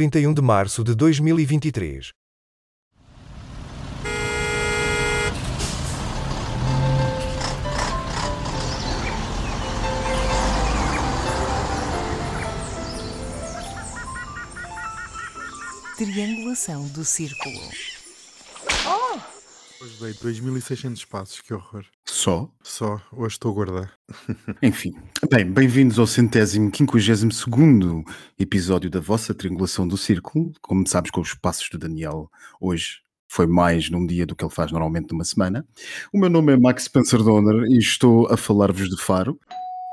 31 de março de 2023. Triangulação do círculo. Hoje dei 2600 passos, que horror. Só? Só, hoje estou gorda. Enfim. Bem, bem-vindos ao centésimo quinquagésimo segundo episódio da vossa triangulação do círculo. Como sabes, com os passos do Daniel hoje foi mais num dia do que ele faz normalmente numa semana. O meu nome é Max Spencer Donner e estou a falar-vos de Faro.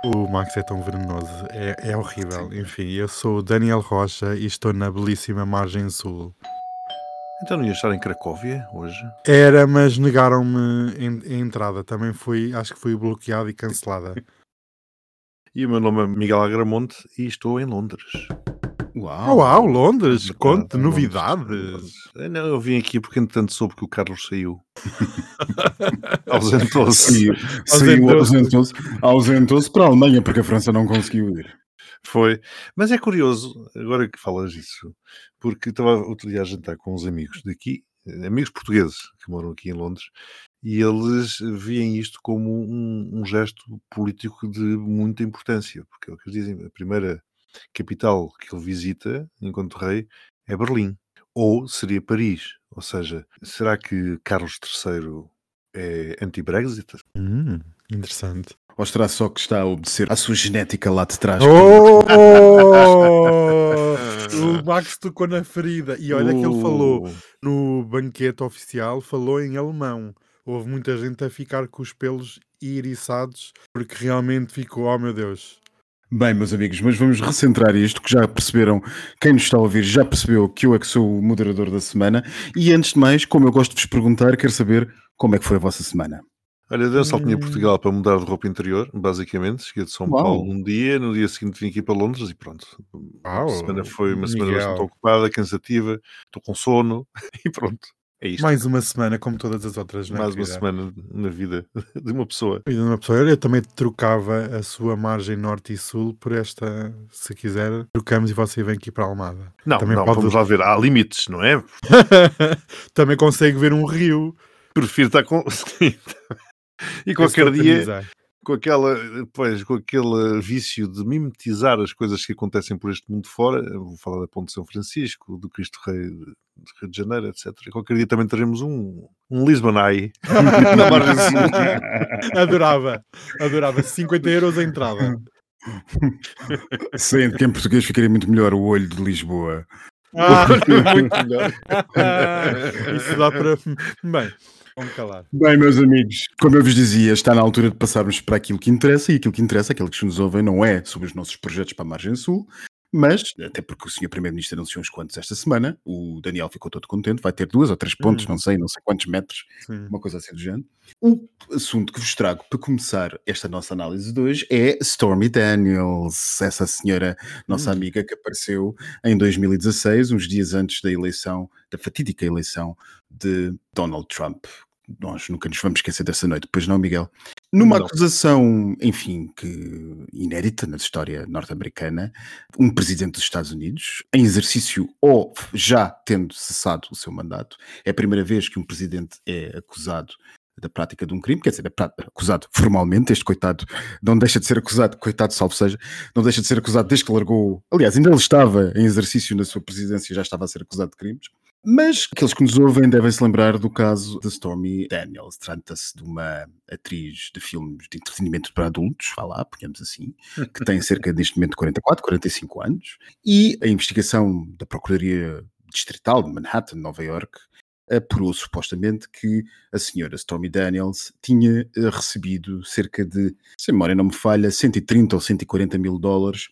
O Max é tão venenoso, é, é horrível. Enfim, eu sou o Daniel Rocha e estou na belíssima margem sul. Então não ia estar em Cracóvia hoje? Era, mas negaram-me a entrada. Também fui, acho que fui bloqueado e cancelada. E o meu nome é Miguel Agramonte e estou em Londres. Uau! Uau, Londres, conte novidades. Londres. Não, eu vim aqui porque entretanto soube que o Carlos saiu. Ausentou-se. Saiu, ausentou-se ausentou-se para a Alemanha porque a França não conseguiu ir. Foi. Mas é curioso, agora que falas isso, porque estava outro dia a jantar com uns amigos daqui, amigos portugueses que moram aqui em Londres, e eles veem isto como um, um gesto político de muita importância, porque é o que eles dizem, a primeira capital que ele visita enquanto rei é Berlim, ou seria Paris, ou seja, será que Carlos III é anti-Brexit? Hum, interessante. Ou será só que está a obedecer à sua genética lá de trás? Oh! o Max tocou na ferida. E olha que ele falou Uh, no banquete oficial, falou em alemão. Houve muita gente a ficar com os pelos iriçados porque realmente ficou, oh meu Deus. Bem, meus amigos, mas vamos recentrar isto, que já perceberam, quem nos está a ouvir já percebeu que eu é que sou o moderador da semana. E antes de mais, como eu gosto de vos perguntar, quero saber como é que foi a vossa semana. Olha, dei um saltinho a Hum. Portugal para mudar de roupa interior, basicamente. Cheguei de São Uau. Paulo um dia, no dia seguinte vim aqui para Londres e pronto. A Uau, semana foi uma semana Miguel. bastante ocupada, cansativa, estou com sono e pronto. É isto. Mais uma semana, como todas as outras, não é, Mais uma semana na vida de uma pessoa. E de uma pessoa, eu também trocava a sua margem norte e sul por esta, se quiser, trocamos e você vem aqui para a Almada. Não, Também não, pode- vamos lá ver. Há limites, não é? também consegue ver um rio. Prefiro estar com. E qualquer dia, com aquela, pois, com aquele vício de mimetizar as coisas que acontecem por este mundo fora, vou falar da Ponte de São Francisco, do Cristo Rei de Rio de Janeiro, etc. Qualquer dia também teremos um, um Lisbon Eye na margem sul. Adorava, adorava. 50 euros a entrada. Sendo que em português ficaria muito melhor o olho de Lisboa. Ah, Muito melhor. isso dá para. Bem, vamos calar. Bem, meus amigos, como eu vos dizia, está na altura de passarmos para aquilo que interessa, e aquilo que interessa, aquilo que nos ouvem, não é sobre os nossos projetos para a Margem Sul, mas, até porque o Sr. Primeiro-Ministro anunciou uns quantos esta semana, o Daniel ficou todo contente, vai ter duas ou três pontos, Hum. não sei, não sei quantos metros, Sim. uma coisa assim do género. O assunto que vos trago para começar esta nossa análise de hoje é Stormy Daniels, essa senhora, nossa Hum. amiga que apareceu em 2016, uns dias antes da eleição, da fatídica eleição de Donald Trump. Nós nunca nos vamos esquecer dessa noite, pois não, Miguel? Numa Não. acusação, enfim, que inédita na história norte-americana, um presidente dos Estados Unidos, em exercício ou já tendo cessado o seu mandato, é a primeira vez que um presidente é acusado da prática de um crime, quer dizer, é acusado formalmente, este coitado não deixa de ser acusado, coitado salvo seja, não deixa de ser acusado desde que largou, aliás, ainda ele estava em exercício na sua presidência e já estava a ser acusado de crimes, mas aqueles que nos ouvem devem se lembrar do caso de Stormy Daniels. Trata-se de uma atriz de filmes de entretenimento para adultos, vá lá, ponhamos assim, que tem cerca neste momento de 44, 45 anos, e a investigação da Procuradoria Distrital de Manhattan, Nova York, apurou supostamente que a senhora Stormy Daniels tinha eh, recebido cerca de, se a memória não me falha, 130 ou 140 mil dólares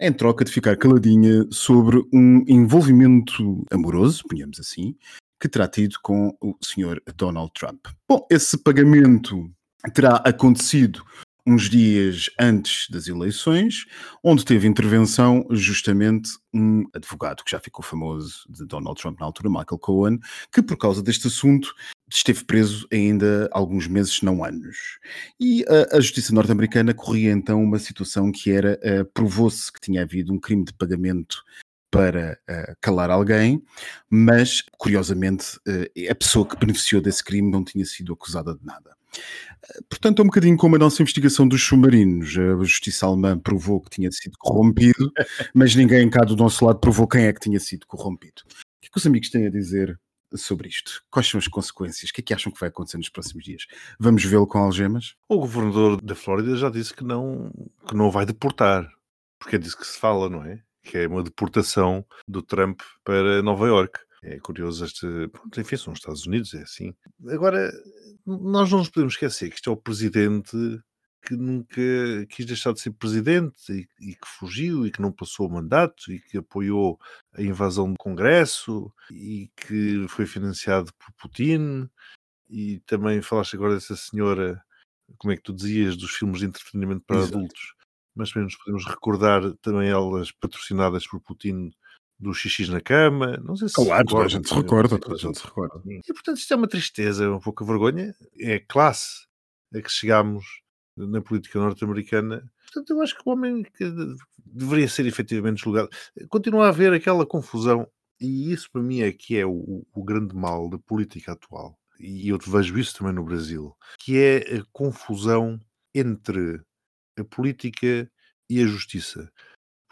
em troca de ficar caladinha sobre um envolvimento amoroso, ponhamos assim, que terá tido com o senhor Donald Trump. Bom, esse pagamento terá acontecido uns dias antes das eleições, onde teve intervenção justamente um advogado que já ficou famoso de Donald Trump na altura, Michael Cohen, que por causa deste assunto esteve preso ainda alguns meses, se não anos. E a, a justiça norte-americana corria então uma situação que era, uh, provou-se que tinha havido um crime de pagamento para uh, calar alguém, mas, curiosamente, uh, a pessoa que beneficiou desse crime não tinha sido acusada de nada. Portanto, é um bocadinho como a nossa investigação dos submarinos. A justiça alemã provou que tinha sido corrompido, mas ninguém cá do nosso lado provou quem é que tinha sido corrompido. O que é que os amigos têm a dizer sobre isto? Quais são as consequências? O que é que acham que vai acontecer nos próximos dias? Vamos vê-lo com algemas? O governador da Flórida já disse que não, que não vai deportar, porque é disso que se fala, não é? Que é uma deportação do Trump para Nova York. É curioso este. Pronto, enfim, são os Estados Unidos, é assim. Agora, nós não nos podemos esquecer que isto é o presidente que nunca quis deixar de ser presidente e, e, que fugiu e que não passou o mandato e que apoiou a invasão do Congresso e que foi financiado por Putin. E também falaste agora dessa senhora, como é que tu dizias, dos filmes de entretenimento para Exato. adultos, mas também nos podemos recordar também elas patrocinadas por Putin do xixi na cama, não sei se Claro, toda a gente se recorda, toda a gente se recorda. E portanto isto é uma tristeza, uma pouca vergonha, é a classe a que chegámos na política norte-americana. Portanto, eu acho que o homem que deveria ser efetivamente julgado. Continua a haver aquela confusão, e isso para mim é que é o, o grande mal da política atual, e eu vejo isso também no Brasil, que é a confusão entre a política e a justiça.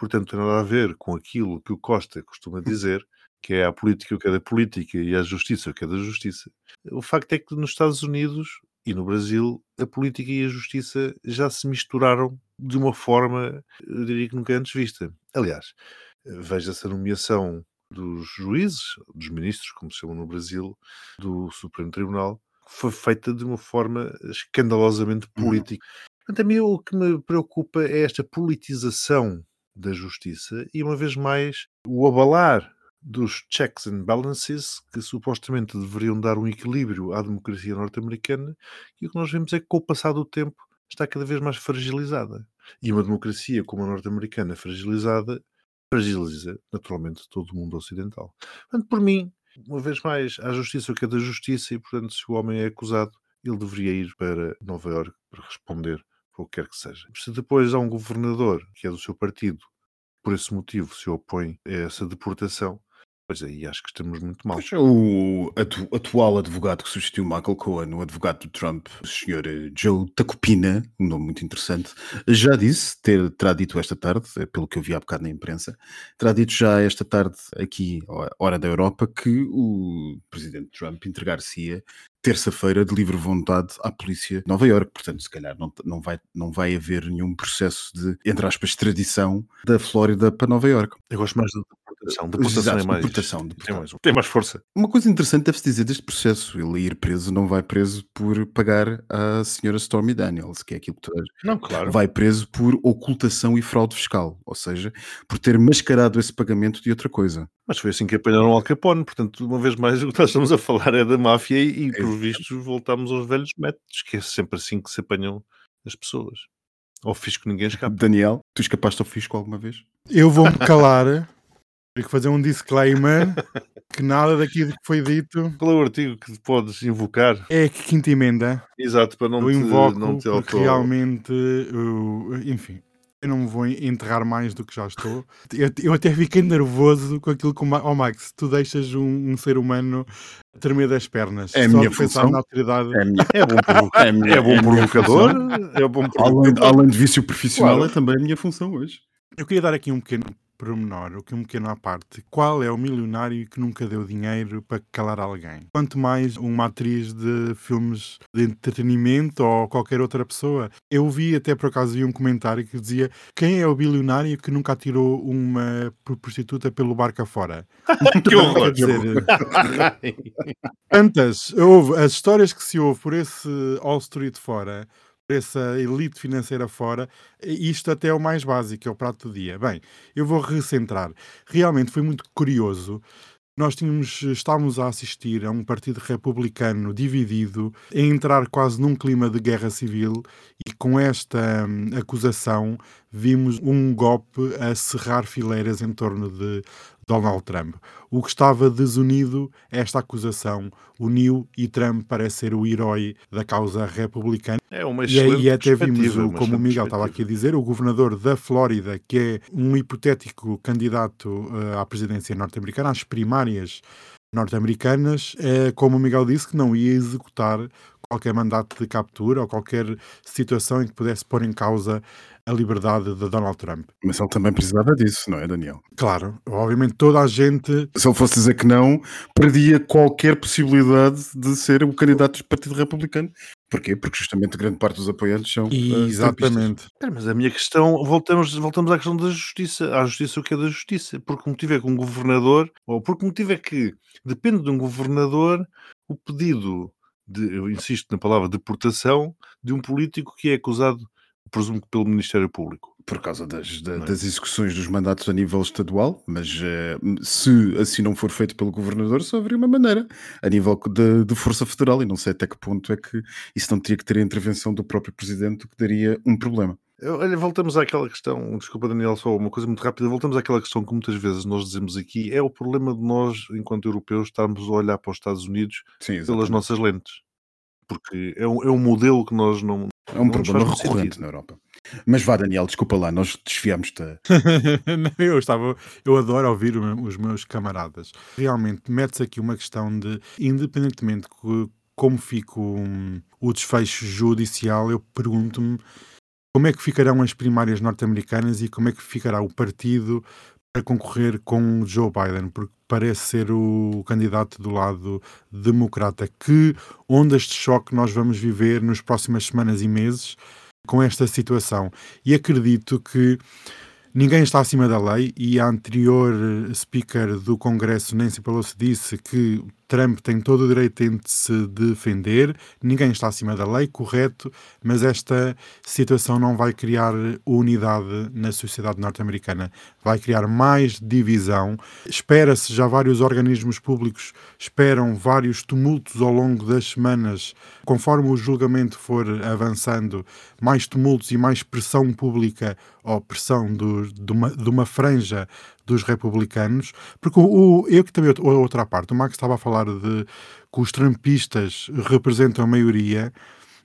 Portanto, tem nada a ver com aquilo que o Costa costuma dizer, que é a política o que é da política e a justiça o que é da justiça. O facto é que nos Estados Unidos e no Brasil a política e a justiça já se misturaram de uma forma, eu diria que nunca antes vista. Aliás, veja-se a nomeação dos juízes, dos ministros, como se chamam no Brasil, do Supremo Tribunal, foi feita de uma forma escandalosamente uhum. política. Portanto, a mim o que me preocupa é esta politização da justiça e, uma vez mais, o abalar dos checks and balances que supostamente deveriam dar um equilíbrio à democracia norte-americana e o que nós vemos é que com o passar do tempo está cada vez mais fragilizada. E uma democracia como a norte-americana fragilizada fragiliza naturalmente todo o mundo ocidental. Portanto, por mim, uma vez mais, há justiça o que é da justiça e, portanto, se o homem é acusado, ele deveria ir para Nova Iorque para responder o que quer que seja. Se depois há um governador que é do seu partido, por esse motivo se opõe a essa deportação, Pois aí acho que estamos muito mal. Pois, o atu atual advogado que substituiu Michael Cohen, o advogado do Trump, o senhor eh, Joe Tacopina, um nome muito interessante, já disse, ter, terá dito esta tarde, eh, pelo que eu vi há bocado na imprensa, terá dito já esta tarde, aqui, hora da Europa, que o presidente Trump entregar-se-ia terça-feira de livre vontade à polícia de Nova Iorque. Portanto, se calhar não, não, vai, não vai haver nenhum processo de, entre aspas, extradição da Flórida para Nova Iorque. Eu gosto mais da deportação. Deportação Exato, é mais, deportação, deportação. Tem, mais, tem mais força. Uma coisa interessante deve-se dizer deste processo. Ele ir preso não vai preso por pagar à senhora Stormy Daniels, que é aquilo que tu Não, claro. Vai preso por ocultação e fraude fiscal. Ou seja, por ter mascarado esse pagamento de outra coisa. Mas foi assim que apanharam Al Capone, portanto, uma vez mais, o que nós estamos a falar é da máfia e, e por vistos, voltamos aos velhos métodos, que é sempre assim que se apanham as pessoas. Ao fisco ninguém escapa. Daniel, tu escapaste ao fisco alguma vez? Eu vou-me calar, tenho que fazer um disclaimer que nada daquilo que foi dito. Qual é o artigo que podes invocar? É a quinta emenda. Exato, para não eu te, invoco não te porque realmente, eu, enfim, eu não me vou enterrar mais do que já estou. Eu, eu até fiquei nervoso com aquilo que o Max, tu deixas um, um ser humano tremer das pernas. É a minha função. Na autoridade. É, minha, é, bom, é, minha, é bom provocador. É bom provocador. Além, além de vício profissional, claro. é também a minha função hoje. Eu queria dar aqui um pequeno pormenor, o que um pequeno à parte. Qual é o milionário que nunca deu dinheiro para calar alguém? Quanto mais uma atriz de filmes de entretenimento ou qualquer outra pessoa. Eu vi até por acaso vi um comentário que dizia quem é o bilionário que nunca atirou uma prostituta pelo barco afora? que horror! tantas, houve, as histórias que se ouve por esse Wall Street fora essa elite financeira fora, isto até é o mais básico, é o prato do dia. Bem, eu vou recentrar. Realmente foi muito curioso. Nós tínhamos, estávamos a assistir a um partido republicano dividido, a entrar quase num clima de guerra civil, e com esta hum, acusação vimos um golpe a cerrar fileiras em torno de, Donald Trump. O que estava desunido, esta acusação, uniu e Trump parece ser o herói da causa republicana. É uma E aí excelente até vimos, o, como o excelente Miguel estava aqui a dizer, o governador da Flórida, que é um hipotético candidato eh, à presidência norte-americana, às primárias norte-americanas, eh, como o Miguel disse, que não ia executar qualquer mandato de captura ou qualquer situação em que pudesse pôr em causa a liberdade de Donald Trump. Mas ele também precisava disso, não é, Daniel? Claro, obviamente toda a gente Se ele fosse dizer que não, perdia qualquer possibilidade de ser o candidato do Partido Republicano. Porquê? Porque justamente grande parte dos apoiantes são. eh. Exatamente. Mas a minha questão, voltamos, voltamos à questão da justiça. À justiça, o que é da justiça? Por que motivo é que um governador, ou por que motivo é que depende de um governador o pedido de, eu insisto na palavra deportação, de um político que é acusado, presumo que pelo Ministério Público. Por causa das, da- é? das execuções dos mandatos a nível estadual, mas eh, se assim não for feito pelo governador, só haveria uma maneira a nível de, de força federal. E não sei até que ponto é que isso não teria que ter a intervenção do próprio presidente, o que daria um problema. Olha, voltamos àquela questão, desculpa Daniel, só uma coisa muito rápida, voltamos àquela questão que muitas vezes nós dizemos aqui, é o problema de nós, enquanto europeus, estarmos a olhar para os Estados Unidos Sim, pelas nossas lentes. Porque é um, é um modelo que nós não. É um não problema recorrente sentido. na Europa. Mas vá, Daniel, desculpa lá, nós a- Não, eu estava, eu adoro ouvir o os meus camaradas. Realmente mete-se aqui uma questão de, independentemente de como fica um, o desfecho judicial, eu pergunto-me como é que ficarão as primárias norte-americanas e como é que ficará o partido para concorrer com Joe Biden, porque parece ser o candidato do lado democrata. Que ondas de choque nós vamos viver nas próximas semanas e meses com esta situação? E acredito que ninguém está acima da lei e a anterior speaker do Congresso, Nancy Pelosi, disse que Trump tem todo o direito de se defender, ninguém está acima da lei, correto, mas esta situação não vai criar unidade na sociedade norte-americana, vai criar mais divisão. Espera-se, já vários organismos públicos esperam vários tumultos ao longo das semanas, conforme o julgamento for avançando, mais tumultos e mais pressão pública ou pressão do- de, uma, de uma franja dos republicanos, porque o, o- eu que também outra- parte, o Max estava a falar de que os trumpistas representam a maioria,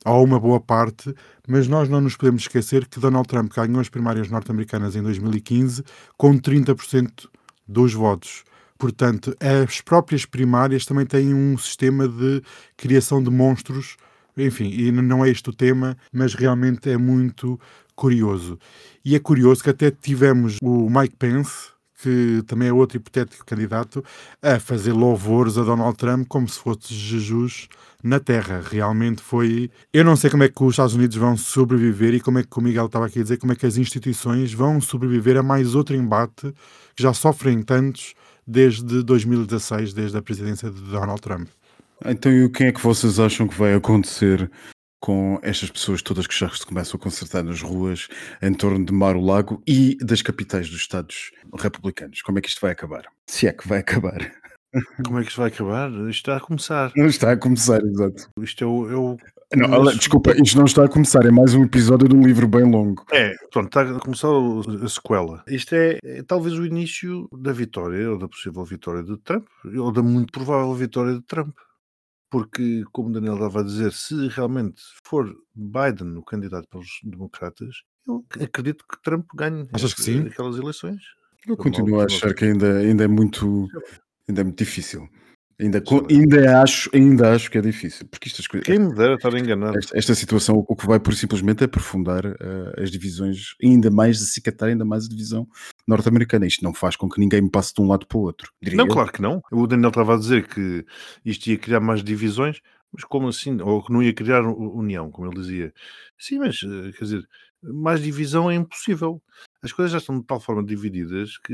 ou uma boa parte, mas nós não nos podemos esquecer que Donald Trump ganhou as primárias norte-americanas em 2015 com 30% dos votos. Portanto, as próprias primárias também têm um sistema de criação de monstros, enfim, e não é este o tema, mas realmente é muito curioso. E é curioso que até tivemos o Mike Pence, que também é outro hipotético candidato, a fazer louvores a Donald Trump como se fosse Jesus na Terra. Realmente foi. Eu não sei como é que os Estados Unidos vão sobreviver e como é que o Miguel estava aqui a dizer, como é que as instituições vão sobreviver a mais outro embate que já sofrem tantos desde 2016, desde a presidência de Donald Trump. Então, e quem é que vocês acham que vai acontecer com estas pessoas todas que já se começam a concertar nas ruas em torno de Mar o Lago e das capitais dos Estados republicanos? Como é que isto vai acabar? Se é que vai acabar. Como é que isto vai acabar? Isto está a começar. Não está a começar, exato. Isto é o. É, o- Não, Mas- desculpa, isto não está a começar, é mais um episódio de um livro bem longo. é, pronto, está a começar a sequela. Isto é, é talvez o início da vitória, ou da possível vitória de Trump, ou da muito provável vitória de Trump. Porque, como Daniel estava a dizer, se realmente for Biden o candidato pelos democratas, eu acredito que Trump ganhe Achas que sim? aquelas eleições. Eu continuo a achar que ainda, ainda é muito ainda é muito difícil. Ainda, ainda, acho, ainda acho que é difícil, porque estas coisas. Quem me dera estar enganado. Esta, esta situação o que vai por simplesmente aprofundar eh, as divisões, ainda mais acicatar ainda mais a divisão norte-americana. Isto não faz com que ninguém passe de um lado para o outro. Não, eu. claro que não. O Daniel estava a dizer que isto ia criar mais divisões, mas como assim? Ou que não ia criar união, como ele dizia. Sim, mas eh, quer dizer, mais divisão é impossível. As coisas já estão de tal forma divididas que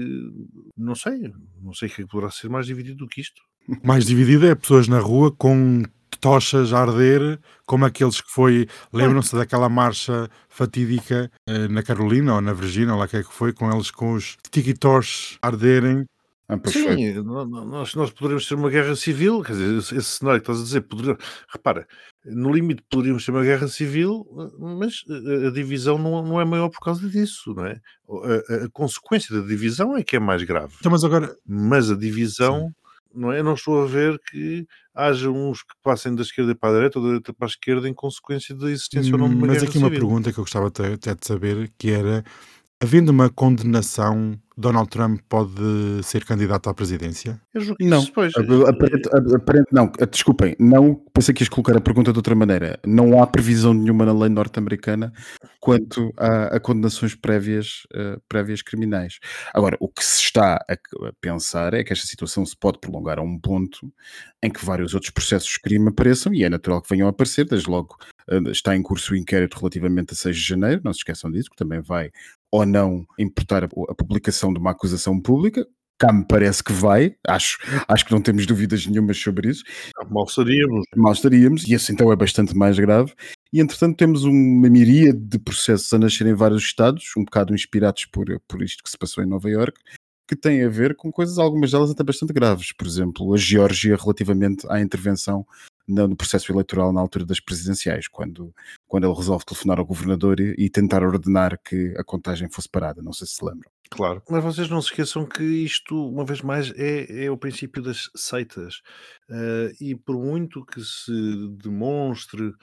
não sei, não sei o que é que poderá ser mais dividido do que isto. Mais dividida é pessoas na rua com tochas a arder, como aqueles que foi. Lembram-se daquela marcha fatídica eh, na Carolina ou na Virgínia, ou lá que é que foi, com eles com os tiki-torches a arderem. Ah. Sim, nó- nó- nós, nós poderíamos ter uma guerra civil, quer dizer, esse, cenário que estás a dizer, poderia, repara, no limite poderíamos ter uma guerra civil, mas a, divisão não, não é maior por causa disso, não é? A, a- a consequência da divisão é que é mais grave, Então, mas agora, mas a divisão, não é? Eu não estou a ver que haja uns que passem da esquerda para a direita ou da direita para a esquerda em consequência da existência ou não de uma mas aqui uma civil. pergunta que eu gostava até de saber, que era, havendo uma condenação, Donald Trump pode ser candidato à presidência? Eu julgo que Não, isso, pois, ap- aparente, ap- aparente- não, eh, desculpem, não, pensei que ias colocar a pergunta de outra maneira. Não há previsão nenhuma na lei norte-americana quanto a, a condenações prévias, eh, prévias criminais. Agora, o que se está a, a pensar é que esta situação se pode prolongar a um ponto em que vários outros processos de crime apareçam e é natural que venham a aparecer, desde logo eh, está em curso o inquérito relativamente a 6 de janeiro, não se esqueçam disso, que também vai ou não importar a, publicação de uma acusação pública. Cá me parece que vai, acho, acho que não temos dúvidas nenhumas sobre isso. mal seríamos. Mal estaríamos, e esse então é bastante mais grave. E entretanto temos uma miríade de processos a nascer em vários estados, um bocado inspirados por, por isto que se passou em Nova Iorque, que têm a ver com coisas, algumas delas até bastante graves. Por exemplo, a Geórgia relativamente à intervenção no no processo eleitoral na altura das presidenciais, quando, quando ele resolve telefonar ao governador e, e tentar ordenar que a contagem fosse parada. Não sei se se lembram. Claro. Mas vocês não se esqueçam que isto, uma vez mais, é, é o princípio das seitas. Eh, e por muito que se demonstre,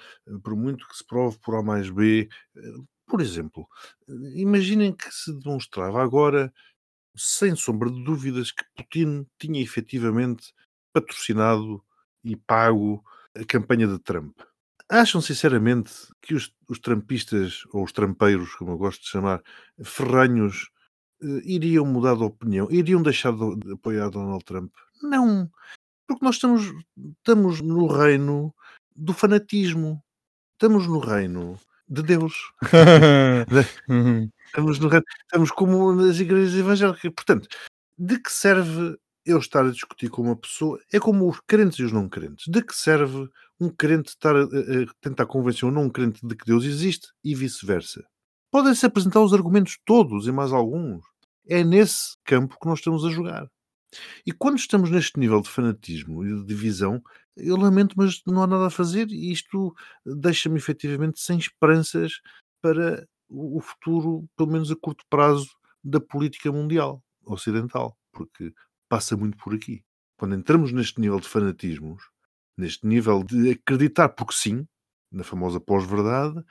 por muito que se prove por A mais B, eh, por exemplo, imaginem que se demonstrava agora, sem sombra de dúvidas, que Putin tinha efetivamente patrocinado e pago a campanha de Trump. Acham sinceramente que os, os trampistas, ou os trampeiros, como eu gosto de chamar, ferranhos, eh, iriam mudar de opinião? Iriam deixar de, de apoiar Donald Trump? Não. Porque nós estamos, estamos no reino do fanatismo. Estamos no reino de Deus. Estamos, no reino- estamos como nas igrejas evangélicas. Portanto, de que serve eu estar a discutir com uma pessoa? É como os crentes e os não crentes. De que serve um crente estar a, a- tentar convencer um não crente de que Deus existe e vice-versa? Podem-se apresentar os argumentos todos e mais alguns. É nesse campo que nós estamos a jogar. E quando estamos neste nível de fanatismo e de divisão, eu lamento, mas não há nada a fazer e isto deixa-me efetivamente sem esperanças para o futuro, pelo menos a curto prazo, da política mundial ocidental, porque passa muito por aqui. Quando entramos neste nível de fanatismos, neste nível de acreditar porque sim, na famosa pós-verdade,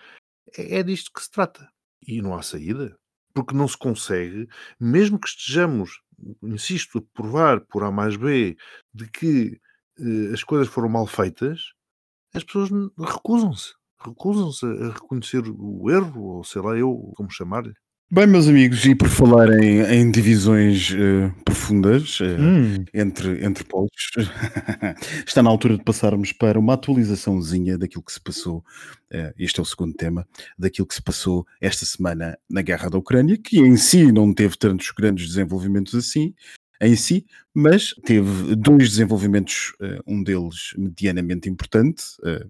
é, é disto que se trata. E não há saída. Porque não se consegue, mesmo que estejamos, insisto, a provar por A mais B de que eh, as coisas foram mal feitas, as pessoas recusam-se. Recusam-se a reconhecer o erro, ou sei lá eu como chamar-lhe. Bem, meus amigos, e por falar em, em divisões eh, profundas eh, Hum. entre, entre polos, está na altura de passarmos para uma atualizaçãozinha daquilo que se passou, eh, este é o segundo tema, daquilo que se passou esta semana na guerra da Ucrânia, que em si não teve tantos grandes desenvolvimentos assim, em si, mas teve dois desenvolvimentos, um deles medianamente importante,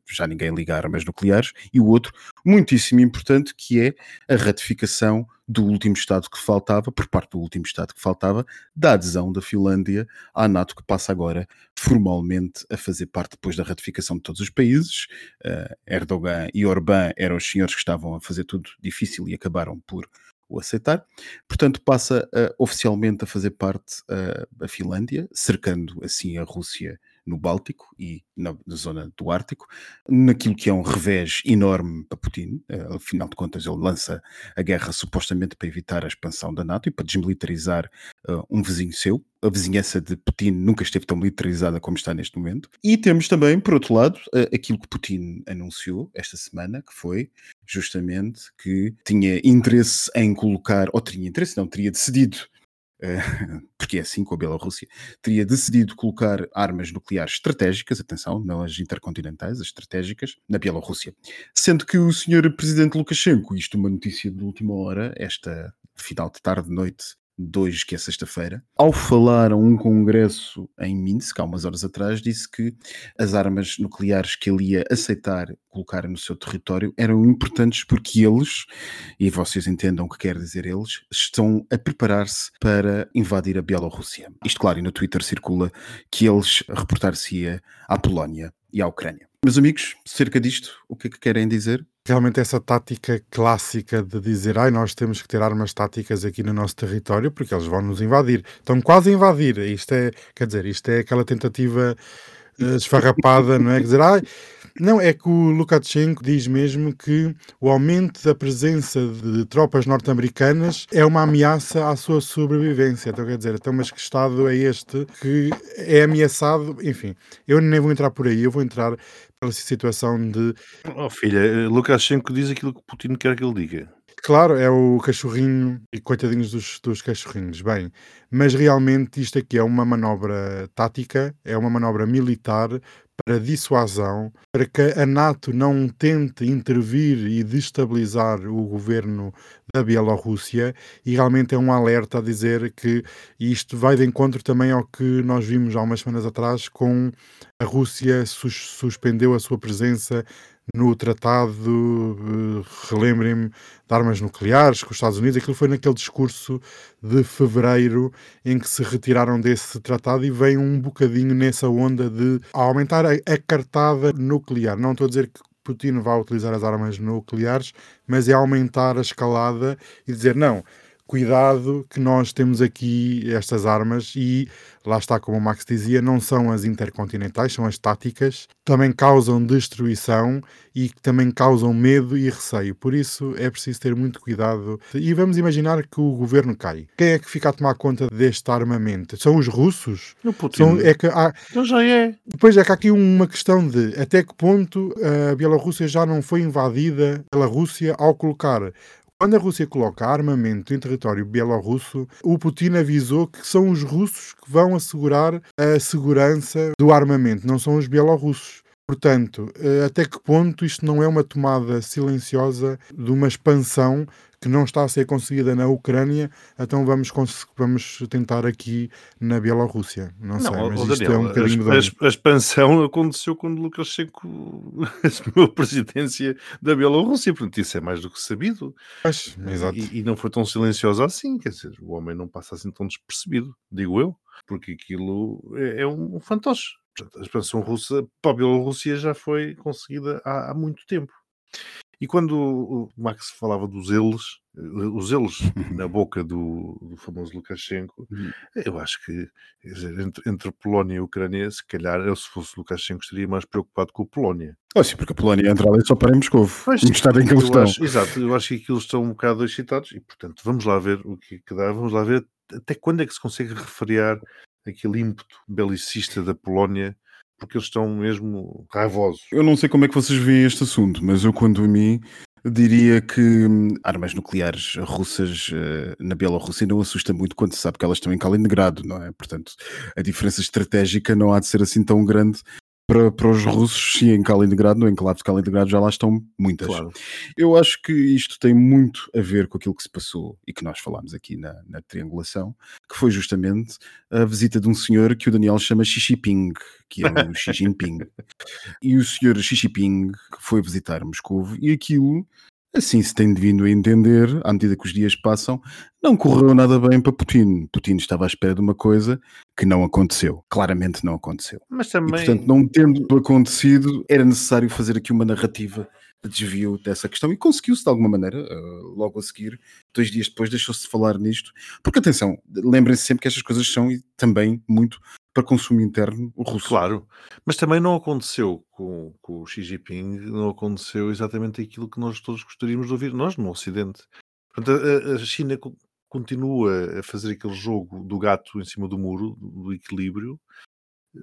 já ninguém liga armas nucleares, e o outro muitíssimo importante, que é a ratificação do último Estado que faltava, por parte do último Estado que faltava, da adesão da Finlândia à NATO, que passa agora formalmente a fazer parte depois da ratificação de todos os países. Eh, Erdogan e Orbán eram os senhores que estavam a fazer tudo difícil e acabaram por o aceitar. Portanto, passa eh, oficialmente a fazer parte eh, a Finlândia, cercando assim a Rússia no Báltico e na, na zona do Ártico, naquilo que é um revés enorme para Putin. Eh, afinal de contas, ele lança a guerra supostamente para evitar a expansão da NATO e para desmilitarizar eh, um vizinho seu. A vizinhança de Putin nunca esteve tão militarizada como está neste momento. E temos também, por outro lado, eh, aquilo que Putin anunciou esta semana, que foi justamente que tinha interesse em colocar, ou tinha interesse, não, teria decidido porque é assim com a Bielorrússia, teria decidido colocar armas nucleares estratégicas, atenção, não as intercontinentais, as estratégicas, na Bielorrússia. Sendo que o senhor presidente Lukashenko, isto uma notícia de última hora, esta final de tarde, noite de hoje, que é sexta-feira, ao falar a um congresso em Minsk, há umas horas atrás, disse que as armas nucleares que ele ia aceitar colocar no seu território eram importantes porque eles, e vocês entendam o que quer dizer eles, estão a preparar-se para invadir a Bielorrússia. Isto, claro, e no Twitter circula que eles reportar-se-ia à Polónia e à Ucrânia. Meus amigos, cerca disto, o que é que querem dizer? Realmente essa tática clássica de dizer ai, nós temos que ter armas táticas aqui no nosso território porque eles vão nos invadir. Estão quase a invadir. Isto é, quer dizer, isto é aquela tentativa uh, esfarrapada, não é? Quer dizer, ai, não, é que o Lukashenko diz mesmo que o aumento da presença de tropas norte-americanas é uma ameaça à sua sobrevivência. Então, quer dizer, então, mas que Estado é este que é ameaçado? Enfim, eu nem vou entrar por aí, eu vou entrar pela situação de. Oh, filha, Lukashenko diz aquilo que Putin quer que ele diga. Claro, é o cachorrinho e coitadinhos dos, dos cachorrinhos. Bem, mas realmente isto aqui é uma manobra tática, é uma manobra militar para dissuasão, para que a NATO não tente intervir e destabilizar o governo da Bielorrússia e realmente é um alerta a dizer que isto vai de encontro também ao que nós vimos há umas semanas atrás com a Rússia sus suspendeu a sua presença no tratado, uh, relembrem-me, de armas nucleares com os Estados Unidos. Aquilo foi naquele discurso de fevereiro em que se retiraram desse tratado e vem um bocadinho nessa onda de aumentar a, a cartada nuclear. Não estou a dizer que Putin vai utilizar as armas nucleares, mas é aumentar a escalada e dizer não cuidado que nós temos aqui estas armas e lá está, como o Max dizia, não são as intercontinentais, são as táticas, também causam destruição e também causam medo e receio. Por isso é preciso ter muito cuidado. E vamos imaginar que o governo cai. Quem é que fica a tomar conta deste armamento? São os russos? O Putin. São, é que há, Então já é. depois é que há aqui uma questão de até que ponto a Bielorrússia já não foi invadida pela Rússia ao colocar quando a Rússia coloca armamento em território bielorrusso, o Putin avisou que são os russos que vão assegurar a segurança do armamento, não são os bielorrussos. Portanto, eh, até que ponto isto não é uma tomada silenciosa de uma expansão que não está a ser conseguida na Ucrânia, então vamos, vamos tentar aqui na Bielorrússia. Não, sei, ó- mas isto Daniel, é um bocadinho a, de... a- expansão aconteceu quando Lukashenko assumiu a presidência da Bielorrússia, portanto isso é mais do que sabido Exato. e, e não foi tão silencioso assim, quer dizer, o homem não passa assim tão despercebido, digo eu, porque aquilo é, é um fantoche. Portanto, a expansão russa para a Bielorrússia já foi conseguida há, há muito tempo. E quando o Max falava dos eles, eh, os eles na boca do, do famoso Lukashenko, Hum. eu acho que dizer, entre, entre Polónia e Ucrânia, se calhar eu, se fosse Lukashenko, estaria mais preocupado com a Polónia. Oh, sim, porque a Polónia entra ali só para em Moscou, no estado em que eles estão. acho- exato, eu acho que aquilo estão um bocado excitados e, portanto, vamos lá ver o que, é que dá, vamos lá ver até quando é que se consegue refriar aquele ímpeto belicista da Polónia, porque eles estão mesmo raivosos. Eu não sei como é que vocês veem este assunto, mas eu, quando a mim, diria que hum, armas nucleares russas eh, na Bielorrússia não assusta muito quando se sabe que elas estão em Kaliningrado, não é? Portanto, a diferença estratégica não há de ser assim tão grande para, para os russos, se em Kaliningrado, no enclave de Kaliningrado já lá estão muitas. Claro. Eu acho que isto tem muito a ver com aquilo que se passou e que nós falámos aqui na, na triangulação, que foi justamente a visita de um senhor que o Daniel chama Xi Jinping, que é o Xi Jinping. e o senhor Xi Jinping foi visitar Moscou e aquilo, assim se tem vindo a entender, à medida que os dias passam, não correu nada bem para Putin. Putin estava à espera de uma coisa que não aconteceu. Claramente não aconteceu. Mas E, também. portanto, não tendo acontecido, era necessário fazer aqui uma narrativa de desvio dessa questão e conseguiu-se de alguma maneira, eh, logo a seguir, dois dias depois, deixou-se de falar nisto. Porque, atenção, lembrem-se sempre que estas coisas são e também muito para consumo interno russo. Claro, mas também não aconteceu com, com o Xi Jinping, não aconteceu exatamente aquilo que nós todos gostaríamos de ouvir, nós no Ocidente. Portanto, a, a China co- continua a fazer aquele jogo do gato em cima do muro, do equilíbrio,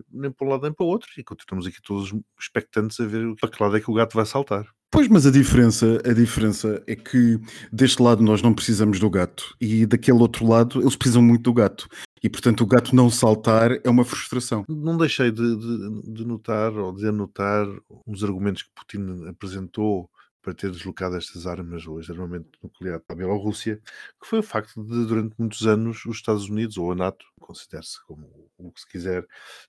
nem para um lado nem para o outro, e continuamos aqui todos expectantes a ver para que lado é que o gato vai saltar. Pois, mas a diferença, a diferença é que deste lado nós não precisamos do gato e daquele outro lado eles precisam muito do gato. E portanto o gato não saltar é uma frustração. Não deixei de, de- de notar ou de anotar uns argumentos que Putin apresentou para ter deslocado estas armas ou este armamento nuclear para a Bielorrússia, que foi o facto de, durante muitos anos, os Estados Unidos ou a NATO, considere-se como o que se quiser,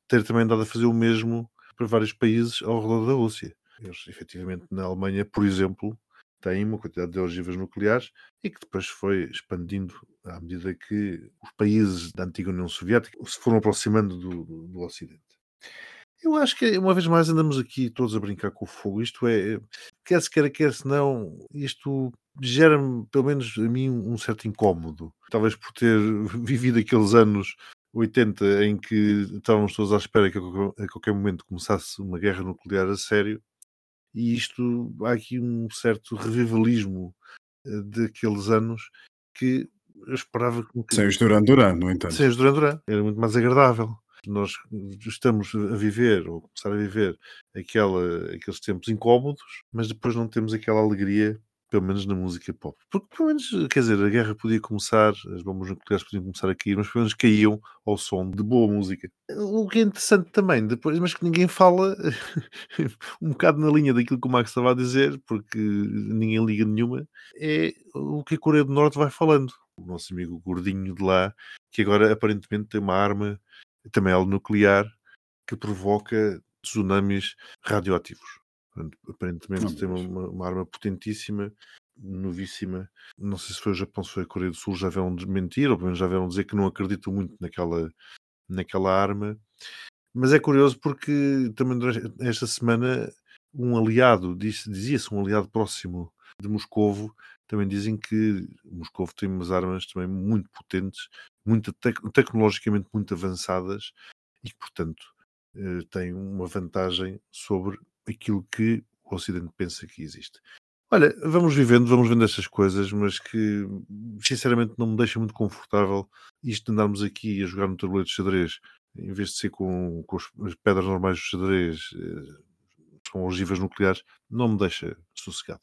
ter também dado a fazer o mesmo para vários países ao redor da Rússia. Eles, efetivamente, na Alemanha, por exemplo, têm uma quantidade de ogivas nucleares e que depois foi expandindo à medida que os países da antiga União Soviética se foram aproximando do, do, Ocidente. Eu acho que, uma vez mais, andamos aqui todos a brincar com o fogo. Isto é, quer se queira, quer se não, isto gera-me, pelo menos a mim, um certo incómodo. Talvez por ter vivido aqueles anos 80 em que estávamos todos à espera que a qualquer momento começasse uma guerra nuclear a sério. E isto, há aqui um certo revivalismo eh, daqueles anos que eu esperava que. Sem os Duran Duran, no entanto. Sem os Duran Duran. Era muito mais agradável nós estamos a viver ou começar a viver aquela, aqueles tempos incómodos, mas depois não temos aquela alegria, pelo menos na música pop. Porque, pelo menos, quer dizer, a guerra podia começar, as bombas nucleares podiam começar a cair, mas pelo menos caíam ao som de boa música. O que é interessante também, depois, mas que ninguém fala um bocado na linha daquilo que o Max estava a dizer, porque ninguém liga nenhuma, é o que a Coreia do Norte vai falando. O nosso amigo gordinho de lá, que agora aparentemente tem uma arma também algo nuclear que provoca tsunamis radioativos. Aparentemente oh, tem uma, uma, arma potentíssima, novíssima. Não sei se foi o Japão, se foi a Coreia do Sul, já vieram desmentir, ou pelo menos já vieram dizer que não acreditam muito naquela, naquela arma. Mas é curioso porque também esta semana um aliado, dizia-se um aliado próximo de Moscovo, também dizem que Moscou tem umas armas também muito potentes, muito tec tecnologicamente muito avançadas e que, portanto, eh, tem uma vantagem sobre aquilo que o Ocidente pensa que existe. Olha, vamos vivendo, vamos vendo estas coisas, mas que sinceramente não me deixa muito confortável isto de andarmos aqui a jogar no tabuleiro de xadrez, em vez de ser com, com as pedras normais do xadrez, eh, com ogivas nucleares, não me deixa sossegado.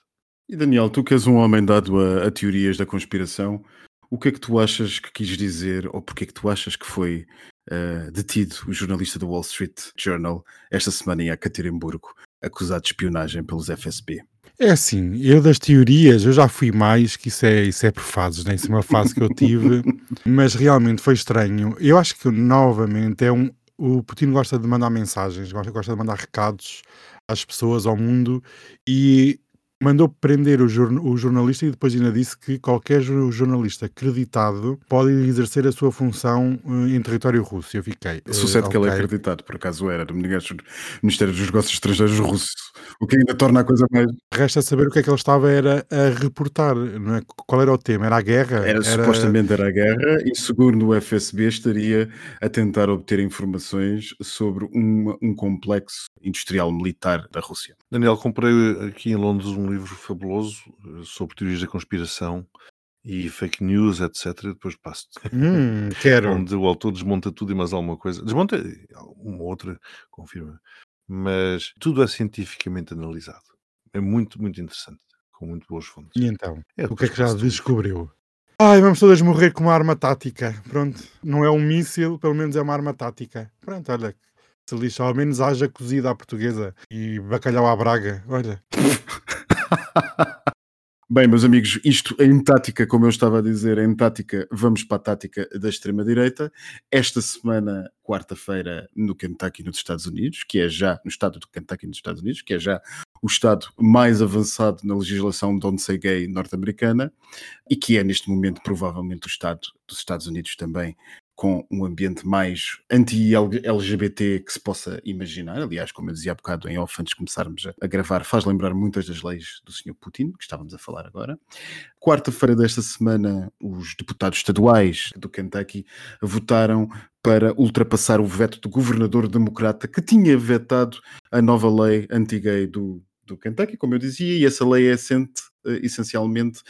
E Daniel, tu que és um homem dado a, a, teorias da conspiração, o que é que tu achas que quis dizer, ou porque é que tu achas que foi uh, detido o jornalista do Wall Street Journal esta semana em Ekaterimburgo, acusado de espionagem pelos FSB? É assim, eu das teorias, eu já fui mais, que isso é, isso é por fases, né? isso é uma fase que eu tive, mas realmente foi estranho. Eu acho que, novamente, é um, o Putin gosta de mandar mensagens, gosta, gosta de mandar recados às pessoas, ao mundo, e mandou prender o, o, jornalista e depois ainda disse que qualquer jornalista acreditado pode exercer a sua função uh, em território russo. Eu fiquei. Uh, Sucede okay. que ele é acreditado, por acaso era, do Ministério dos Negócios Estrangeiros russo, o que ainda torna a coisa mais. Resta saber o que é que ele estava era a reportar, não é? Qual era o tema? Era a guerra? Era, era... Supostamente era a guerra e, segundo o FSB, estaria a tentar obter informações sobre um, um complexo industrial militar da Rússia. Daniel, comprei aqui em Londres um livro fabuloso eh, sobre teorias da conspiração e fake news, etc. Depois passo hum, quero. onde o autor desmonta tudo e mais alguma coisa. Desmonta uma outra, confirma. Mas tudo é cientificamente analisado. É muito, muito interessante. Com muito boas fontes. E então? É, o que é que já descobriu? Ai, vamos todas morrer com uma arma tática. Pronto. Não é um míssil, pelo menos é uma arma tática. Pronto, olha. Se lixa, ao menos haja cozida à portuguesa e bacalhau à braga. Olha. Bem, meus amigos, isto em tática, como eu estava a dizer, em tática, vamos para a tática da extrema-direita. Esta semana, quarta-feira, no Kentucky, nos Estados Unidos, que é já, no estado do Kentucky, nos Estados Unidos, que é já o estado mais avançado na legislação don't say gay norte-americana e que é, neste momento, provavelmente o estado dos Estados Unidos também com um ambiente mais anti-LGBT que se possa imaginar. Aliás, como eu dizia há bocado em off, antes de começarmos a, gravar, faz lembrar muitas das leis do Sr. Putin, que estávamos a falar agora. Quarta-feira desta semana, os deputados estaduais do Kentucky votaram para ultrapassar o veto do governador democrata que tinha vetado a nova lei anti-gay do, do Kentucky, como eu dizia, e essa lei é assente uh, essencialmente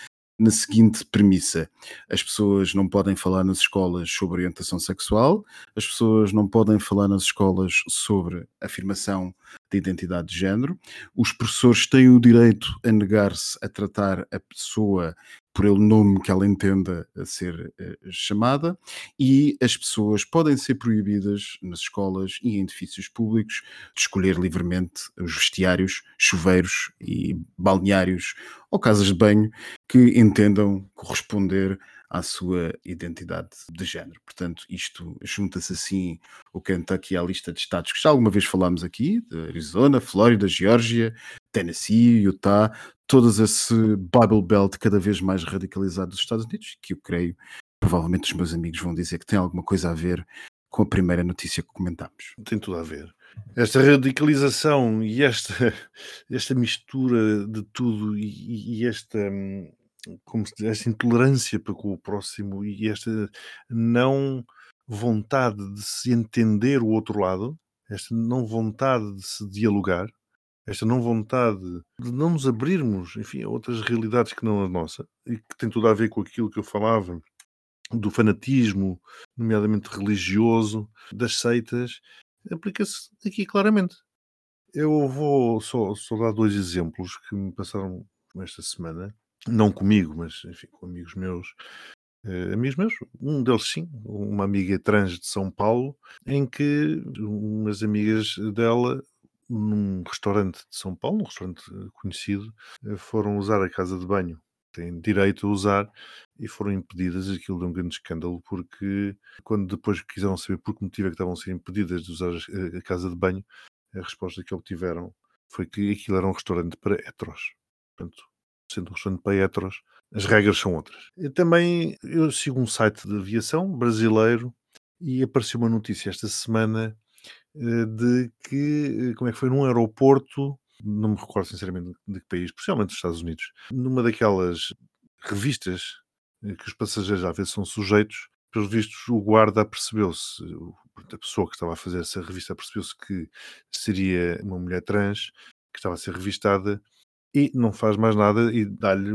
na seguinte premissa: as pessoas não podem falar nas escolas sobre orientação sexual, as pessoas não podem falar nas escolas sobre afirmação de identidade de género, os professores têm o direito a negar-se a tratar a pessoa por ele nome que ela entenda a ser eh, chamada, e as pessoas podem ser proibidas nas escolas e em edifícios públicos de escolher livremente os vestiários, chuveiros e balneários ou casas de banho que entendam corresponder à sua identidade de género. Portanto, isto junta-se assim o Kentucky à lista de estados que já alguma vez falámos aqui, de Arizona, Flórida, Geórgia, Tennessee, Utah, todas esse Bible Belt cada vez mais radicalizado dos Estados Unidos, que eu creio, provavelmente os meus amigos vão dizer que tem alguma coisa a ver com a primeira notícia que comentámos. Tem tudo a ver. Esta radicalização e esta, esta mistura de tudo e, e esta, hum, como se esta intolerância para com o próximo e esta não vontade de se entender o outro lado, esta não vontade de se dialogar, esta não vontade de não nos abrirmos, enfim, a outras realidades que não a nossa, e que tem tudo a ver com aquilo que eu falava do fanatismo, nomeadamente religioso, das seitas, aplica-se aqui claramente. Eu vou só, só dar dois exemplos que me passaram esta semana não comigo, mas enfim, com amigos meus, eh, amigos meus, um deles sim, uma amiga trans de São Paulo, em que umas amigas dela, num restaurante de São Paulo, um restaurante conhecido, eh, foram usar a casa de banho. Têm direito a usar e foram impedidas. Aquilo deu um grande escândalo, porque quando depois quiseram saber por que motivo é que estavam a ser impedidas de usar a, a casa de banho, a resposta que obtiveram foi que aquilo era um restaurante para heteros. Portanto, sendo um restaurante para heteros, as regras são outras. Também eu sigo um site de aviação brasileiro e apareceu uma notícia esta semana eh, de que, eh, como é que foi, num aeroporto, não me recordo sinceramente de que país, possivelmente dos Estados Unidos, numa daquelas revistas eh, que os passageiros às vezes são sujeitos, pelos vistos o guarda percebeu-se, a pessoa que estava a fazer essa revista percebeu-se que seria uma mulher trans que estava a ser revistada e não faz mais nada e dá-lhe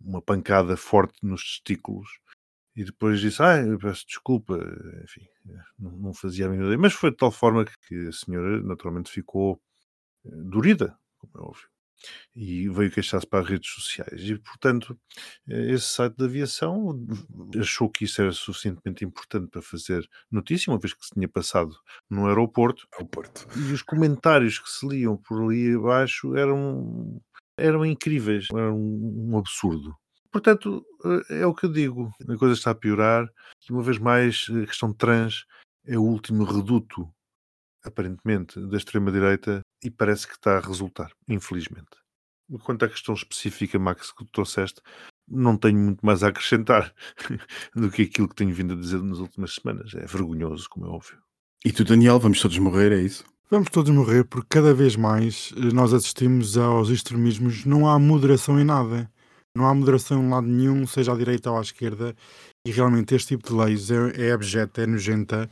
uma pancada forte nos testículos e depois disse, ah, eu peço desculpa, enfim, não, não fazia a mínima ideia, mas foi de tal forma que a senhora naturalmente ficou eh, dorida, como é óbvio, e veio queixar-se para as redes sociais. E, portanto, eh, esse site de aviação achou que isso era suficientemente importante para fazer notícia, uma vez que se tinha passado no aeroporto. Aeroporto. E os comentários que se liam por ali abaixo eram eram incríveis, era um, um absurdo. Portanto, eh, é o que eu digo, a coisa está a piorar, e uma vez mais a questão trans é o último reduto, aparentemente, da extrema-direita e parece que está a resultar, infelizmente. Quanto à questão específica, Max, que tu trouxeste, não tenho muito mais a acrescentar do que aquilo que tenho vindo a dizer nas últimas semanas. É vergonhoso, como é óbvio. E tu, Daniel, vamos todos morrer, é isso? Vamos todos morrer porque cada vez mais eh, nós assistimos aos extremismos, não há moderação em nada. Não há moderação em lado nenhum, seja à direita ou à esquerda, e realmente este tipo de leis é, é abjeta, é nojenta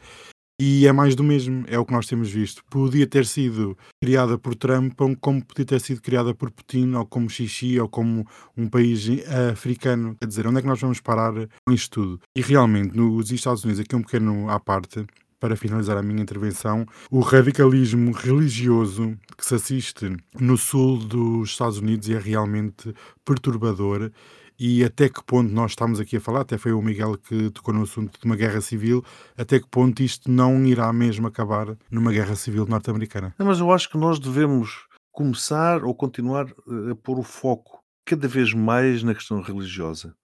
e é mais do mesmo, é o que nós temos visto. Podia ter sido criada por Trump, como podia ter sido criada por Putin, ou como Xixi, ou como um país eh, africano. Quer dizer, onde é que nós vamos parar com isto tudo? E realmente, nos Estados Unidos, aqui um pequeno à parte, para finalizar a minha intervenção, o radicalismo religioso que se assiste no sul dos Estados Unidos é realmente perturbador e até que ponto nós estamos aqui a falar, até foi o Miguel que tocou no assunto de uma guerra civil, até que ponto isto não irá mesmo acabar numa guerra civil norte-americana? Mas eu acho que nós devemos começar ou continuar eh, a pôr o foco cada vez mais na questão religiosa,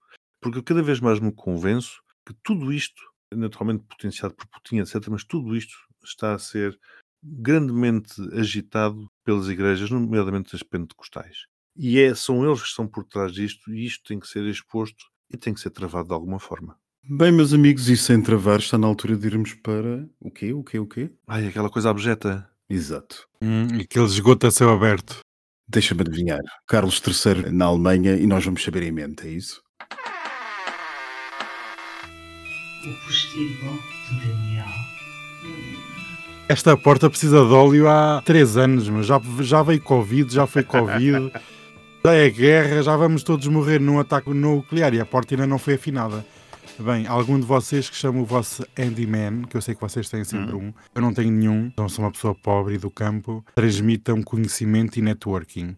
porque eu cada vez mais me convenço que tudo isto naturalmente potenciado por Putin, etc. Mas tudo isto está a ser grandemente agitado pelas igrejas, nomeadamente as pentecostais. E é, são eles que estão por trás disto e isto tem que ser exposto e tem que ser travado de alguma forma. Bem, meus amigos, e sem travar, está na altura de irmos para o quê? O quê? O quê? Ai, aquela coisa abjeta. Exato. Hum, aquele esgoto a céu aberto. Deixa-me adivinhar. Carlos III na Alemanha e nós vamos saber em mente, é isso? O postigo de Daniel. Esta porta precisa de óleo há três anos, mas já, já veio Covid, já foi Covid, já é guerra, já vamos todos morrer num ataque nuclear e a porta ainda não foi afinada. Bem, algum de vocês que chama o vosso handyman, que eu sei que vocês têm sempre um, eu não tenho nenhum, então sou uma pessoa pobre e do campo, transmitam conhecimento e networking.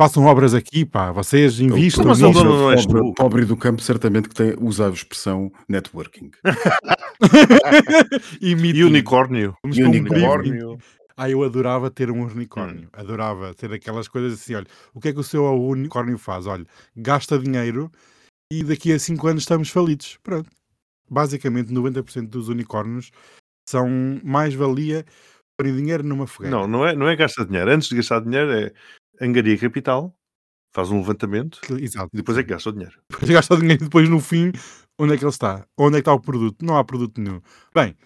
Façam obras aqui, pá, vocês invistam Mas nisto. ele não- não és pobre, pobre do campo certamente que tem, usa a expressão networking. e unicórnio. Um. Unicórnio. Ah, eu adorava ter um unicórnio. Adorava ter aquelas coisas assim, olha, o que é que o seu unicórnio faz? Olha, gasta dinheiro e daqui a 5 anos estamos falidos. Pronto. Basicamente, 90% dos unicórnios são mais-valia para dinheiro numa fogueira. Não, não é, não é gastar dinheiro. Antes de gastar dinheiro é angaria capital, faz um levantamento Exato. e depois é que gasta o dinheiro. Depois gasta o dinheiro e depois no fim, onde é que ele está? Onde é que está o produto? Não há produto nenhum. Bem,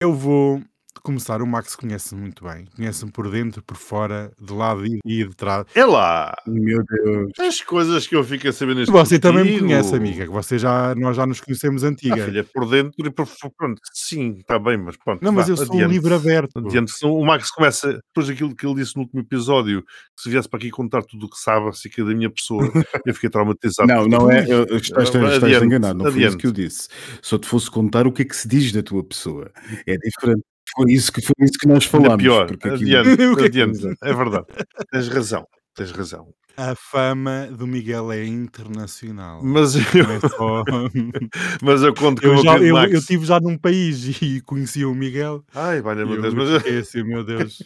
eu vou começar. O Max conhece-me muito bem. Conhece-me por dentro, por fora, de lado e de trás. É lá! Meu Deus. As coisas que eu fico a saber neste Você também me contigo. conhece, amiga, que você já, nós já nos conhecemos Ah, antiga. filha, por dentro e por fora. Pronto, sim, está bem, mas pronto. não, mas vá, eu sou um adiante. livro aberto. Adiante, o Max começa, depois daquilo que ele disse no último episódio, que se viesse para aqui contar tudo o que sabe acerca da minha pessoa, eu fiquei traumatizado. Não, não é. eu- Estás, estás, estás Adiante, enganado, não foi isso que eu disse. Só te fosse contar o que é que se diz da tua pessoa. É diferente. Foi isso que, foi isso que nós Ainda falámos. pior, porque aquilo- adiante, é adiante. É verdade. Tens razão, tens razão. A fama do Miguel é internacional. Mas eu, é só... mas eu conto com eu, o já, eu, Max. eu estive já num país e conheci o Miguel. Ai, vai, e meu eu Deus, mas, assim, meu Deus.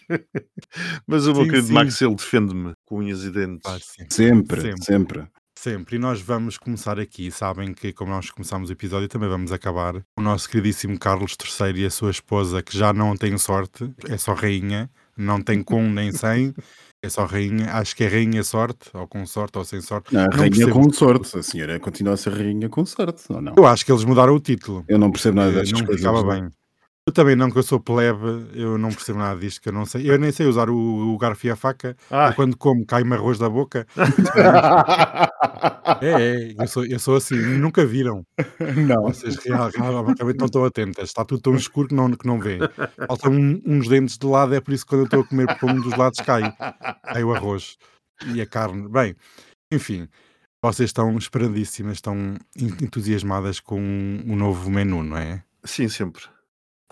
mas o meu Sim, querido sim. Max, ele defende-me com unhas e dentes. Pá, sim. Sempre, Sempre. sempre. Sempre. E nós vamos começar aqui. Sabem que, como nós começamos o episódio, também vamos acabar. O nosso queridíssimo Carlos III e a sua esposa, que já não tem sorte, é só rainha, não tem com nem sem, é só rainha. Acho que é rainha sorte, ou com sorte, ou sem sorte. Não, Não rainha percebo. com sorte. A senhora continua a ser rainha com sorte, ou não? Eu acho que eles mudaram o título. Eu não percebo nada Eh, destas não coisas. ficava bem. Eu também não, que eu sou plebe, eu não percebo nada disto, que eu não sei. Eu nem sei usar o, o garfo e a faca. Ai. Eu quando como, cai-me arroz da boca. É, é, eu sou, eu sou assim, nunca viram. não. Vocês real- realmente não estão atentas. Está tudo tão escuro que não, que não vê. Faltam um- uns dentes de lado, é por isso que quando eu estou a comer por um dos lados cai. Cai o arroz e a carne. Bem, enfim, vocês estão esperandíssimas, estão en- entusiasmadas com o novo menu, não é? Sim, sempre.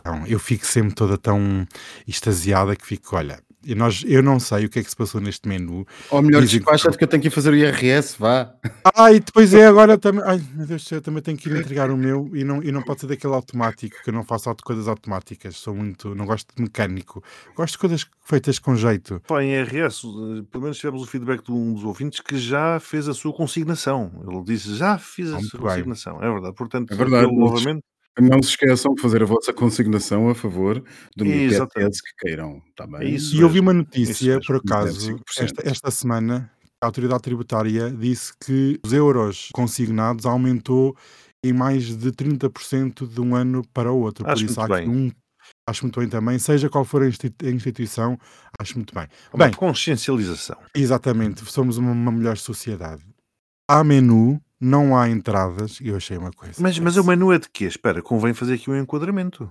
Então, eu fico sempre toda tão extasiada que fico, olha, e nós, eu não sei o que é que se passou neste menu. Ou melhor, Dizem que- eu tenho que ir fazer o IRS, vá. Ah, e depois é agora também. Ai, meu Deus do céu, eu também tenho que ir entregar o meu e não, e não pode ser daquele automático, que eu não faço auto- coisas automáticas. Sou muito. Não gosto de mecânico. Gosto de coisas feitas com jeito. Pá, em RS, eh, pelo menos tivemos o feedback de um dos ouvintes que já fez a sua consignação. Ele disse, já fiz a Muito sua bem. consignação. É verdade. Portanto, É verdade, novamente. Não se esqueçam de fazer a vossa consignação a favor do. IPTS que queiram. Tá bem? É isso. E eu vi uma isso notícia, por acaso, 5%. esta, esta semana, a autoridade tributária disse que os euros consignados aumentou em mais de 30% de um ano para o outro. Acho por isso há muito aqui bem. um. Acho muito bem também, seja qual for a instituição, acho muito bem. Uma Bem, consciencialização. Exatamente, somos uma, uma melhor sociedade. Há menu, não há entradas, e eu achei uma coisa. Mas, mas o menu é de quê? Espera, convém fazer aqui um enquadramento.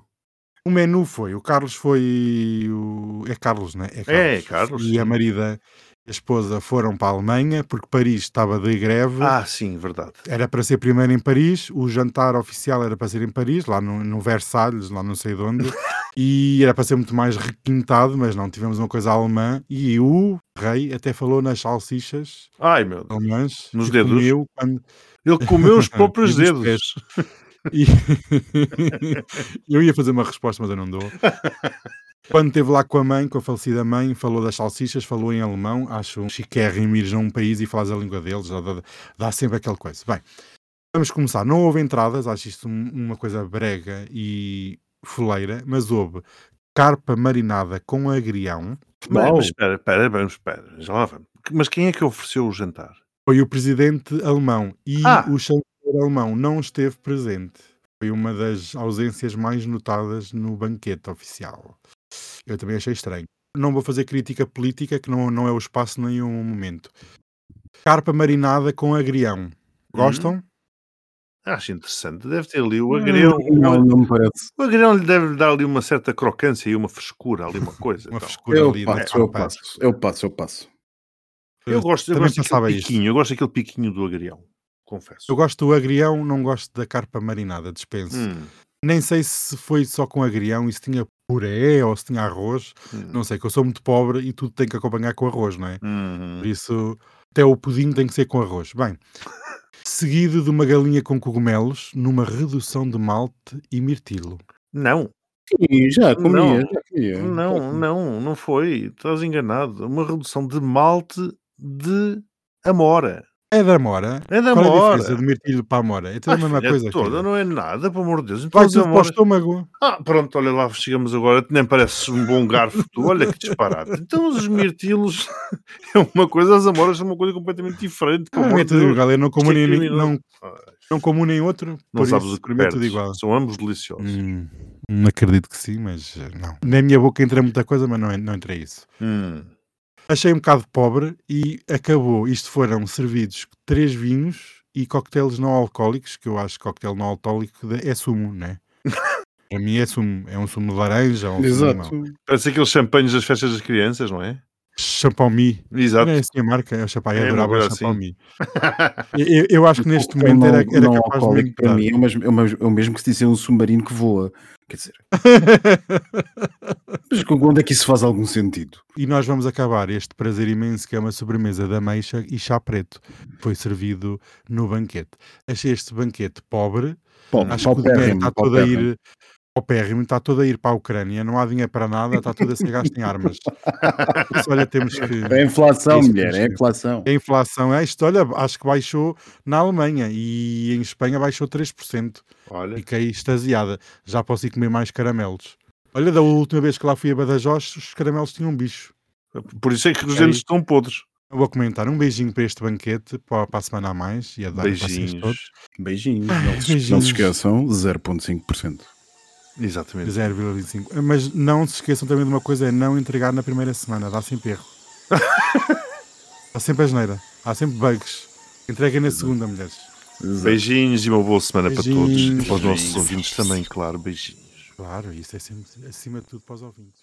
O menu foi, o Carlos foi. O... É Carlos, né? É, Carlos, E a marida a esposa foram para a Alemanha, porque Paris estava de greve. Ah, sim, verdade. Era para ser primeiro em Paris, o jantar oficial era para ser em Paris, lá no, no Versalhes, lá não sei de onde, e era para ser muito mais requintado, mas não, tivemos uma coisa alemã, e o rei até falou nas salsichas Ai, meu Deus. alemãs. Nos dedos? comeu quando- Ele comeu os próprios dedos. E- eu ia fazer uma resposta, mas eu não dou. Quando esteve lá com a mãe, com a falecida mãe, falou das salsichas, falou em alemão. Acho um chiquérrimo ir a um país e falar a língua deles, dá, dá- dá sempre aquela coisa. Bem, vamos começar. Não houve entradas, acho isto um- uma coisa brega e foleira, mas houve carpa marinada com agrião. Mas espera, espera, vamos, espera. Já lá vamos. Mas quem é que ofereceu o jantar? Foi o presidente alemão e Ah. o chanceler alemão não esteve presente. Foi uma das ausências mais notadas no banquete oficial. Eu também achei estranho. Não vou fazer crítica política, que não, não é o espaço nem o momento. Carpa marinada com agrião. Gostam? Acho interessante. Deve ter ali o agrião. Não, não me parece. O agrião lhe deve dar ali uma certa crocância e uma frescura, ali uma coisa. Uma então. frescura Eu ali. na passo, eu carpa. passo, eu passo, eu passo. Eu gosto, eu Também gosto passava daquele isto. piquinho. Eu gosto daquele piquinho do agrião. Confesso. Eu gosto do agrião, não gosto da carpa marinada, dispenso. Hum. Nem sei se foi só com agrião e se tinha puré ou se tinha arroz. Hum. Não sei, que eu sou muito pobre e tudo tem que acompanhar com arroz, não é? Uhum. Por isso, até o pudim tem que ser com arroz. Bem, seguido de uma galinha com cogumelos numa redução de malte e mirtilo. Não, Sim, já comia, Não. já comia. não, não, não foi. Estás enganado. Uma redução de malte de amora. É da amora. É da Qual é a diferença de mirtilo para a amora? É tudo a Ah, mesma filha coisa. toda, não é nada, pelo amor de Deus. Vai Então, tudo para o estômago. Ah, pronto, olha lá, chegamos agora. Nem pareces um bom garfo. Tu, olha que disparate. Então, os mirtilos é uma coisa, as amoras são uma coisa completamente diferente. pelo Ah, é tudo igual. Eu não como, é nem, criminoso. não, não como um nem outro. Não sabes isso, o que é tudo igual. São ambos deliciosos. Hum, não acredito que sim, mas eh, não. Na minha boca entra muita coisa, mas não, não entra isso. Hum. Achei um bocado pobre e acabou. Isto foram servidos três vinhos e coquetéis não alcoólicos, que eu acho que coquetel não alcoólico é sumo, né? Para mim é sumo. É um sumo de laranja, ou um sumo. Exato. Parece aqueles champanhes das festas das crianças, não é? Champaumy. Exato. Não é assim a marca, é o Chapai, É, adorava o assim. Eu, eu- acho que neste momento era, não- era não capaz de para mim é o mesmo, é o mesmo- é o mesmo que se dizer um submarino que voa. Quer dizer, mas onde é que isso faz algum sentido? E nós vamos acabar este prazer imenso que é uma sobremesa de ameixa e chá preto. Foi servido no banquete. Achei este banquete pobre. Pau, Acho que o está todo a ir paupérrimo, está todo a ir para a Ucrânia. Não há dinheiro para nada, está tudo a ser gasto em armas. Isso, olha, temos que... É a inflação, Isso, mulher, é inflação. A inflação, é isto, olha, acho que baixou na Alemanha e em Espanha baixou 3%. Olha, Fiquei extasiada. Já posso ir comer mais caramelos. Olha, da última vez que lá fui a Badajoz, os caramelos tinham um bicho. por isso é que os É dentes estão podres. Eu vou comentar. Um beijinho para este banquete, para, para a semana a mais. E a dar Beijinhos. todos. Beijinhos. Ai, Não, se, não beijinhos. se esqueçam, 0,5%. Exatamente. 0,25. Mas não se esqueçam também de uma coisa: é não entregar na primeira semana. Dá sempre erro. Há sempre asneira. Há sempre bugs. Entreguem na segunda, mulheres. Exato. Beijinhos e uma boa semana para todos. E Beijinhos. para os nossos Beijinhos. ouvintes também, claro. Beijinhos. Claro, isso é sempre acima de tudo para os ouvintes.